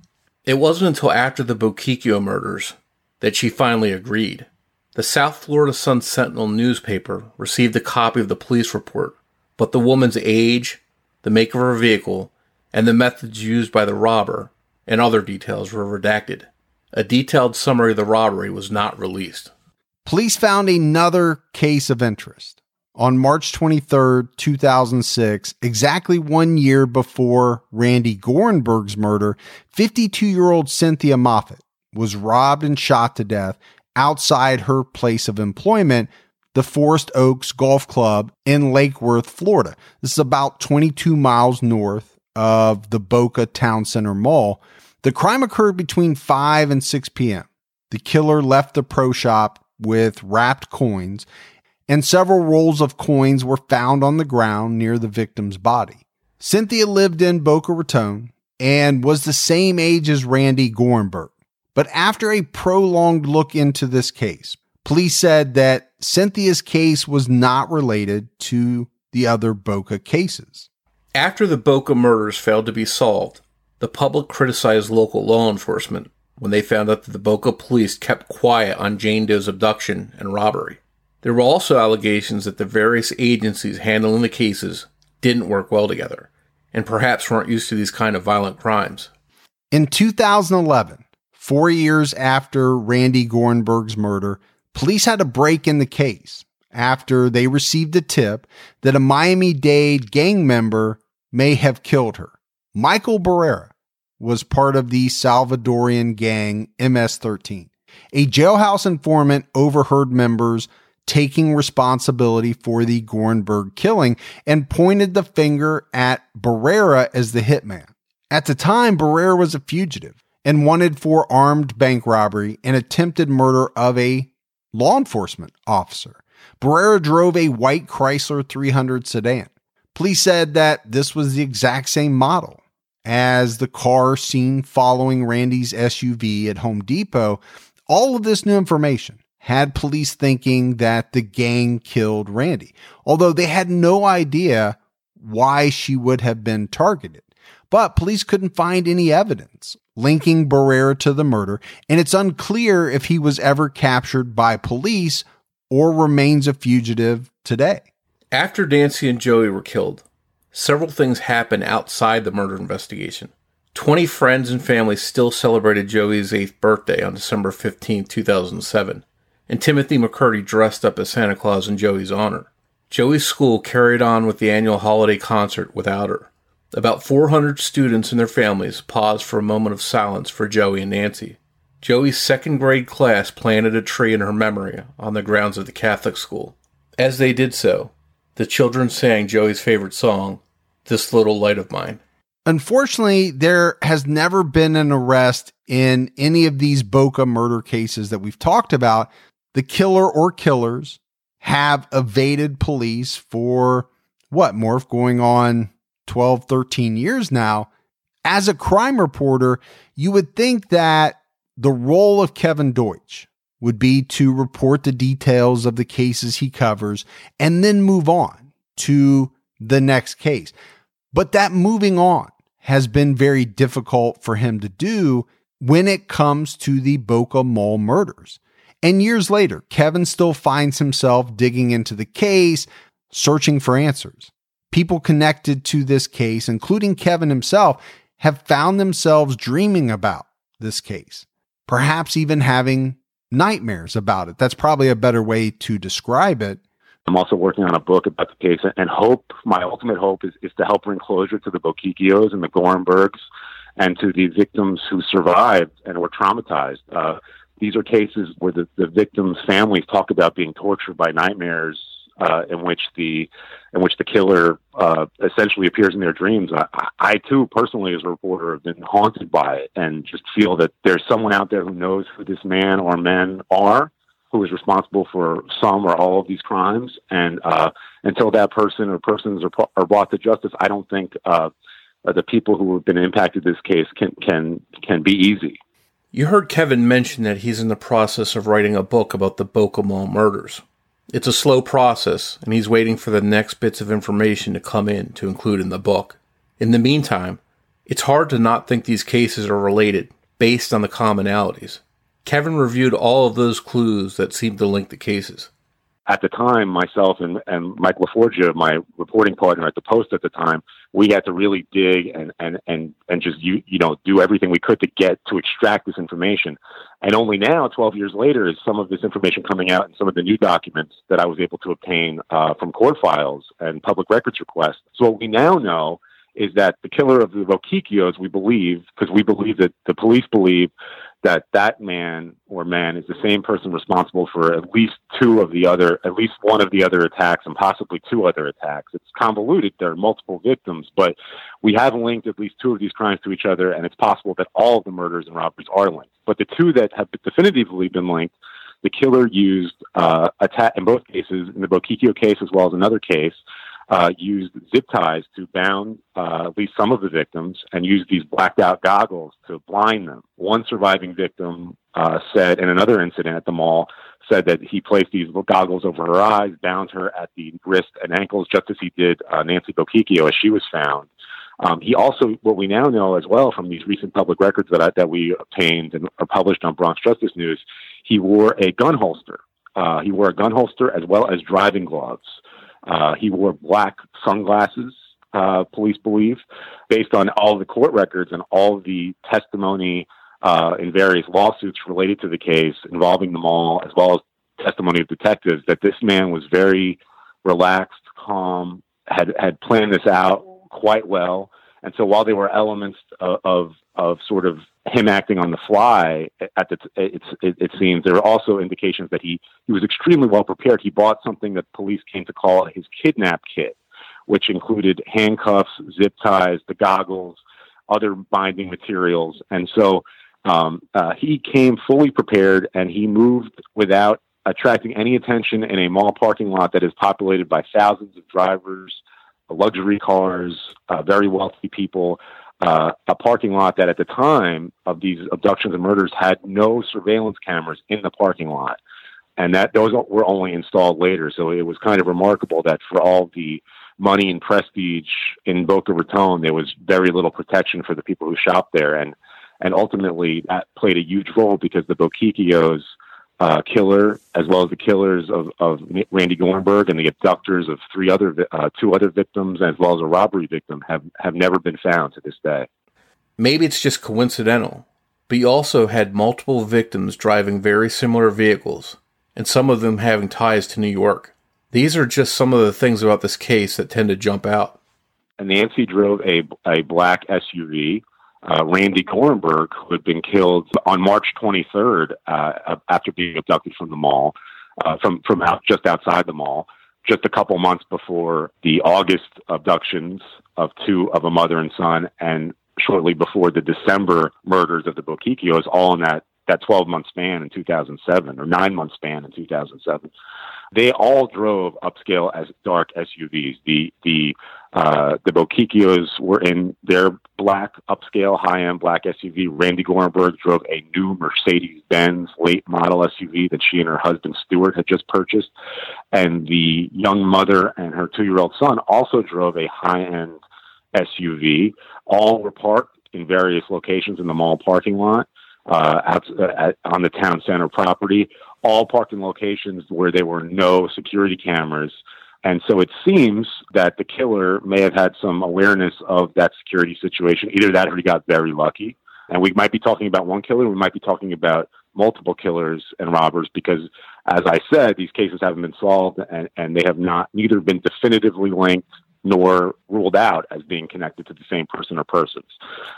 It wasn't until after the Bochicchio murders that she finally agreed. The South Florida Sun Sentinel newspaper received a copy of the police report, but the woman's age, the make of her vehicle, and the methods used by the robber and other details were redacted. A detailed summary of the robbery was not released. Police found another case of interest on March 23rd, 2006, exactly one year before Randi Gorenberg's murder, 52 year old Cynthia Moffett was robbed and shot to death outside her place of employment, the Forest Oaks Golf Club in Lake Worth, Florida. This is about 22 miles north of the Boca Town Center Mall. The crime occurred between 5 and 6 p.m. The killer left the pro shop with wrapped coins and several rolls of coins were found on the ground near the victim's body. Cynthia lived in Boca Raton and was the same age as Randi Gorenberg. But after a prolonged look into this case, police said that Cynthia's case was not related to the other Boca cases. After the Boca murders failed to be solved, the public criticized local law enforcement when they found out that the Boca police kept quiet on Jane Doe's abduction and robbery. There were also allegations that the various agencies handling the cases didn't work well together and perhaps weren't used to these kind of violent crimes. In 2011, four years after Randi Gorenberg's murder, police had a break in the case after they received a tip that a Miami Dade gang member may have killed her. Michael Barrera was part of the Salvadorian gang MS 13. A jailhouse informant overheard members taking responsibility for the Gorenberg killing and pointed the finger at Barrera as the hitman. At the time, Barrera was a fugitive and wanted for armed bank robbery and attempted murder of a law enforcement officer. Barrera drove a white Chrysler 300 sedan. Police said that this was the exact same model as the car seen following Randi's SUV at Home Depot. All of this new information had police thinking that the gang killed Randi, although they had no idea why she would have been targeted. But police couldn't find any evidence linking Barrera to the murder, and it's unclear if he was ever captured by police or remains a fugitive today. After Nancy and Joey were killed, several things happened outside the murder investigation. Twenty friends and family still celebrated Joey's eighth birthday on December 15, 2007, and Timothy McCurdy dressed up as Santa Claus in Joey's honor. Joey's school carried on with the annual holiday concert without her. About 400 students and their families paused for a moment of silence for Joey and Nancy. Joey's second grade class planted a tree in her memory on the grounds of the Catholic school. As they did so, the children sang Joey's favorite song, This Little Light of Mine. Unfortunately, there has never been an arrest in any of these Boca murder cases that we've talked about. The killer or killers have evaded police for what, Morph, going on 12, 13 years now. As a crime reporter, you would think that the role of Kevin Deutsch would be to report the details of the cases he covers and then move on to the next case. But that moving on has been very difficult for him to do when it comes to the Boca Mall murders. And years later, Kevin still finds himself digging into the case, searching for answers. People connected to this case, including Kevin himself, have found themselves dreaming about this case perhaps even having nightmares about it. That's probably a better way to describe it. I'm also working on a book about the case and hope, my ultimate hope is, is to help bring closure to the Bochicchios and the Gorenbergs and to the victims who survived and were traumatized. Uh, these are cases where the, the victims' families talk about being tortured by nightmares uh, in which the in which the killer uh, essentially appears in their dreams. I, I too, personally, as a reporter, have been haunted by it and just feel that there's someone out there who knows who this man or men are, who is responsible for some or all of these crimes. And uh, until that person or persons are, are brought to justice, I don't think uh, the people who have been impacted this case can can can be easy. You heard Kevin mention that he's in the process of writing a book about the Boca murders. It's a slow process, and he's waiting for the next bits of information to come in to include in the book. In the meantime, it's hard to not think these cases are related based on the commonalities. Kevin reviewed all of those clues that seemed to link the cases at the time, myself and, and Mike LaForgia, my reporting partner at the Post at the time, we had to really dig and, and, and, and just, you, you know, do everything we could to get to extract this information. And only now, 12 years later, is some of this information coming out and some of the new documents that I was able to obtain uh, from court files and public records requests. So what we now know is that the killer of the Bochicchios, we believe, because we believe that the police believe that that man or man is the same person responsible for at least two of the other, at least one of the other attacks and possibly two other attacks. It's convoluted. There are multiple victims, but we have linked at least two of these crimes to each other, and it's possible that all of the murders and robberies are linked. But the two that have definitively been linked the killer used uh, attack in both cases, in the Bochicchio case as well as another case, uh, used zip ties to bound uh, at least some of the victims and used these blacked out goggles to blind them. One surviving victim uh, said in another incident at the mall said that he placed these goggles over her eyes, bound her at the wrist and ankles, just as he did uh, Nancy Bochicchio as she was found. Um, he also, what we now know as well from these recent public records that I, that we obtained and are published on Bronx Justice News, he wore a gun holster. Uh, he wore a gun holster as well as driving gloves. Uh, he wore black sunglasses, uh, police believe, based on all the court records and all the testimony uh, in various lawsuits related to the case involving the mall, as well as testimony of detectives, that this man was very relaxed, calm, had had planned this out quite well. And so while there were elements of, of, of sort of him acting on the fly at the, it, it seems there are also indications that he, he was extremely well prepared. He bought something that police came to call his kidnap kit, which included handcuffs, zip ties, the goggles, other binding materials. And so um, uh, he came fully prepared and he moved without attracting any attention in a mall parking lot that is populated by thousands of drivers, luxury cars, uh, very wealthy people, uh, a parking lot that at the time of these abductions and murders had no surveillance cameras in the parking lot. And that those were only installed later. So it was kind of remarkable that for all the money and prestige in Boca Raton, there was very little protection for the people who shopped there. And, and ultimately that played a huge role because the Bochicchios, uh, killer, as well as the killers of, of Randi Gorenberg and the abductors of three other, uh, two other victims, as well as a robbery victim, have, have never been found to this day. Maybe it's just coincidental, but you also had multiple victims driving very similar vehicles, and some of them having ties to New York. These are just some of the things about this case that tend to jump out. And Nancy drove a, a black SUV uh, Randi Gorenberg, who had been killed on March 23rd uh, after being abducted from the mall, uh, from from out just outside the mall, just a couple months before the August abductions of two of a mother and son, and shortly before the December murders of the Bochicchios, all in that that 12 month span in 2007 or nine month span in 2007. They all drove upscale as dark SUVs. The the uh, the Bochicchios were in their black upscale high end black SUV. Randi Gorenberg drove a new Mercedes Benz late model SUV that she and her husband Stuart had just purchased, and the young mother and her two year old son also drove a high end SUV. All were parked in various locations in the mall parking lot uh, out, uh, on the town center property, all parked in locations where there were no security cameras. And so it seems that the killer may have had some awareness of that security situation. Either that or he got very lucky. And we might be talking about one killer, we might be talking about multiple killers and robbers because, as I said, these cases haven't been solved and, and they have not neither been definitively linked nor ruled out as being connected to the same person or persons.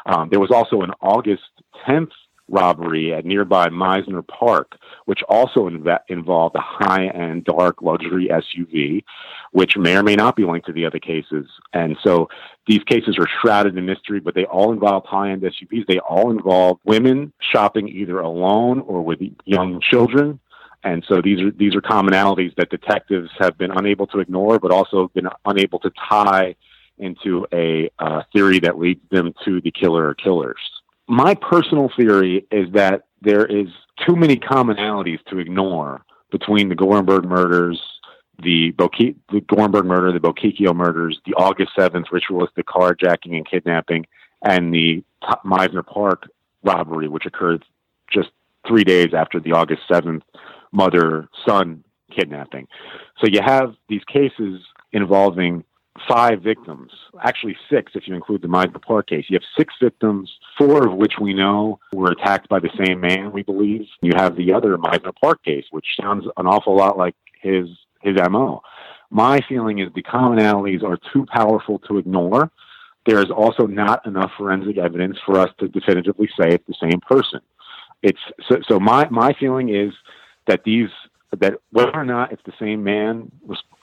Um, there was also an August 10th robbery at nearby Mizner Park, which also inv- involved a high end dark luxury SUV, which may or may not be linked to the other cases. And so these cases are shrouded in mystery, but they all involve high end SUVs. They all involve women shopping either alone or with young children. And so these are these are commonalities that detectives have been unable to ignore, but also been unable to tie into a uh, theory that leads them to the killer or killers my personal theory is that there is too many commonalities to ignore between the Gorenberg murders, the, Boki- the Gorenberg murder, the Bochicchio murders, the August 7th ritualistic carjacking and kidnapping, and the Mizner Park robbery, which occurred just three days after the August 7th mother son kidnapping. So you have these cases involving five victims, actually six if you include the Mizner Park case. You have six victims, four of which we know were attacked by the same man, we believe. You have the other Mizner Park case, which sounds an awful lot like his his MO. My feeling is the commonalities are too powerful to ignore. There is also not enough forensic evidence for us to definitively say it's the same person. It's so, so my my feeling is that these that whether or not it's the same man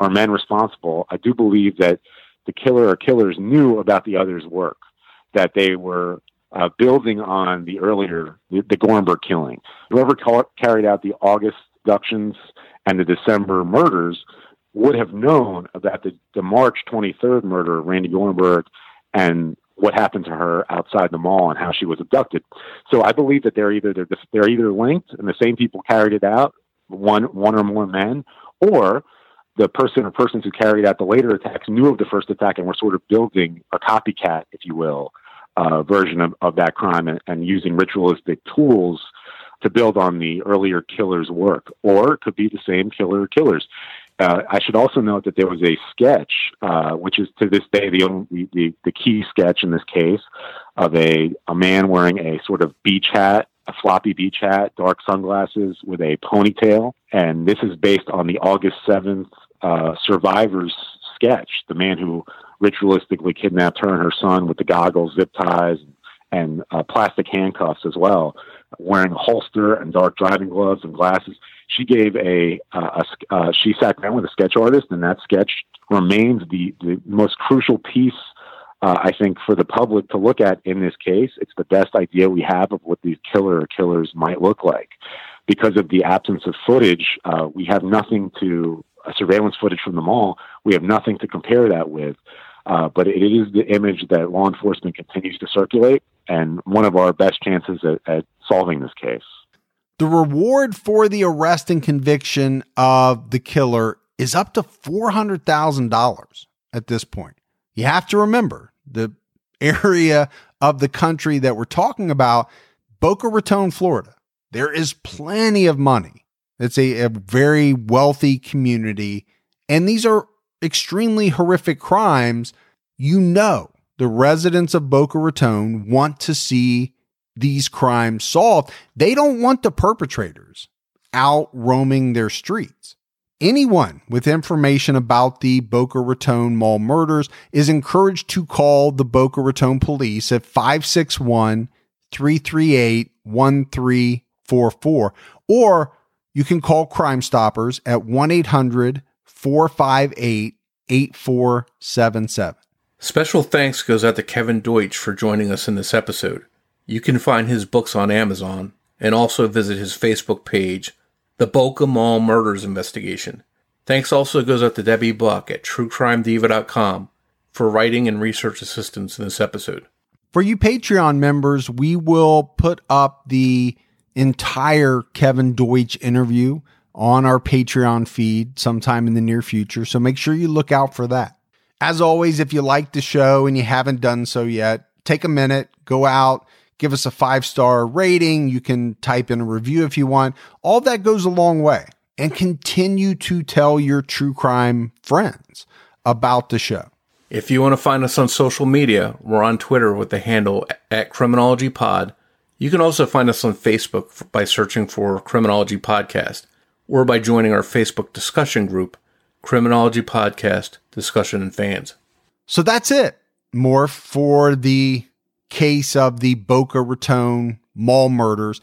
or men responsible, I do believe that the killer or killers knew about the other's work, that they were uh, building on the earlier, the, the Gorenberg killing. Whoever ca- carried out the August abductions and the December murders would have known about the, the March 23rd murder of Randi Gorenberg and what happened to her outside the mall and how she was abducted. So I believe that they're either they're, they're either linked and the same people carried it out, one one or more men, or the person or persons who carried out the later attacks knew of the first attack and were sort of building a copycat, if you will, uh, version of, of that crime and, and using ritualistic tools to build on the earlier killer's work, or it could be the same killer or killers. Uh, I should also note that there was a sketch, uh, which is to this day the, only, the the key sketch in this case, of a a man wearing a sort of beach hat, a floppy beach hat, dark sunglasses with a ponytail, and this is based on the August seventh uh, survivor's sketch. The man who ritualistically kidnapped her and her son with the goggles, zip ties, and uh, plastic handcuffs as well, wearing a holster and dark driving gloves and glasses she gave a, uh, a uh, she sat down with a sketch artist, and that sketch remains the the most crucial piece. Uh, I think for the public to look at in this case, it's the best idea we have of what these killer or killers might look like. Because of the absence of footage, uh, we have nothing to uh, surveillance footage from the mall. We have nothing to compare that with. Uh, but it is the image that law enforcement continues to circulate, and one of our best chances at, at solving this case. The reward for the arrest and conviction of the killer is up to $400,000 at this point. You have to remember the area of the country that we're talking about, Boca Raton, Florida. There is plenty of money. It's a, a very wealthy community. And these are extremely horrific crimes. You know, the residents of Boca Raton want to see these crimes solved. They don't want the perpetrators out roaming their streets. Anyone with information about the Boca Raton Mall murders is encouraged to call the Boca Raton police at 561 338 1344, or you can call Crime Stoppers at 1 800 458 8477. Special thanks goes out to Kevin Deutsch for joining us in this episode. You can find his books on Amazon and also visit his Facebook page, The Boca Mall Murders Investigation. Thanks also goes out to Debbie Buck at truecrimediva.com for writing and research assistance in this episode. For you Patreon members, we will put up the entire Kevin Deutsch interview on our Patreon feed sometime in the near future. So make sure you look out for that. As always, if you like the show and you haven't done so yet, take a minute, go out, give us a five star rating. You can type in a review if you want. All that goes a long way. And continue to tell your true crime friends about the show. If you want to find us on social media, we're on Twitter with the handle at Criminology Pod. You can also find us on Facebook by searching for Criminology Podcast or by joining our Facebook discussion group, Criminology Podcast Discussion and Fans. So that's it. More for the case of the Boca Raton mall murders.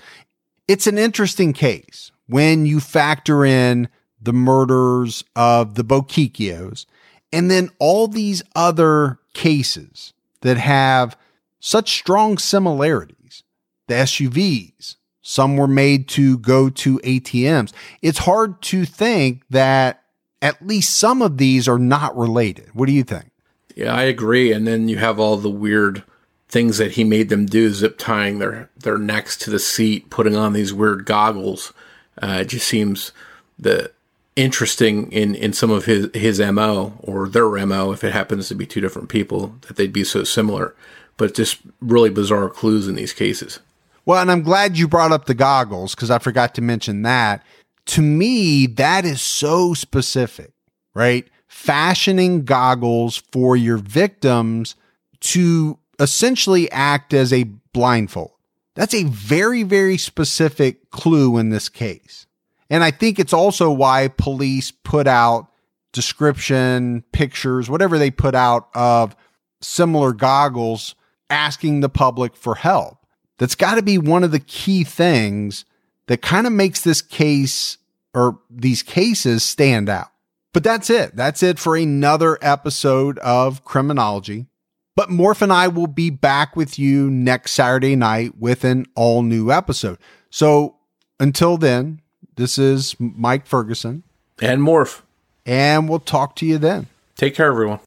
It's an interesting case when you factor in the murders of the Bochicchios and then all these other cases that have such strong similarities. The SUVs, some were made to go to ATMs. It's hard to think that at least some of these are not related. What do you think? Yeah, I agree. And then you have all the weird things that he made them do, zip tying their, their necks to the seat, putting on these weird goggles. Uh, it just seems the interesting in, in some of his, his MO or their MO, if it happens to be two different people, that they'd be so similar. But just really bizarre clues in these cases. Well, and I'm glad you brought up the goggles because I forgot to mention that. To me, that is so specific, right? Fashioning goggles for your victims to essentially act as a blindfold. That's a very, very specific clue in this case. And I think it's also why police put out description, pictures, whatever they put out of similar goggles asking the public for help. That's got to be one of the key things that kind of makes this case or these cases stand out. But that's it. That's it for another episode of Criminology. But Morph and I will be back with you next Saturday night with an all new episode. So until then, This is Mike Ferguson, And Morph. and we'll talk to you then. Take care, everyone.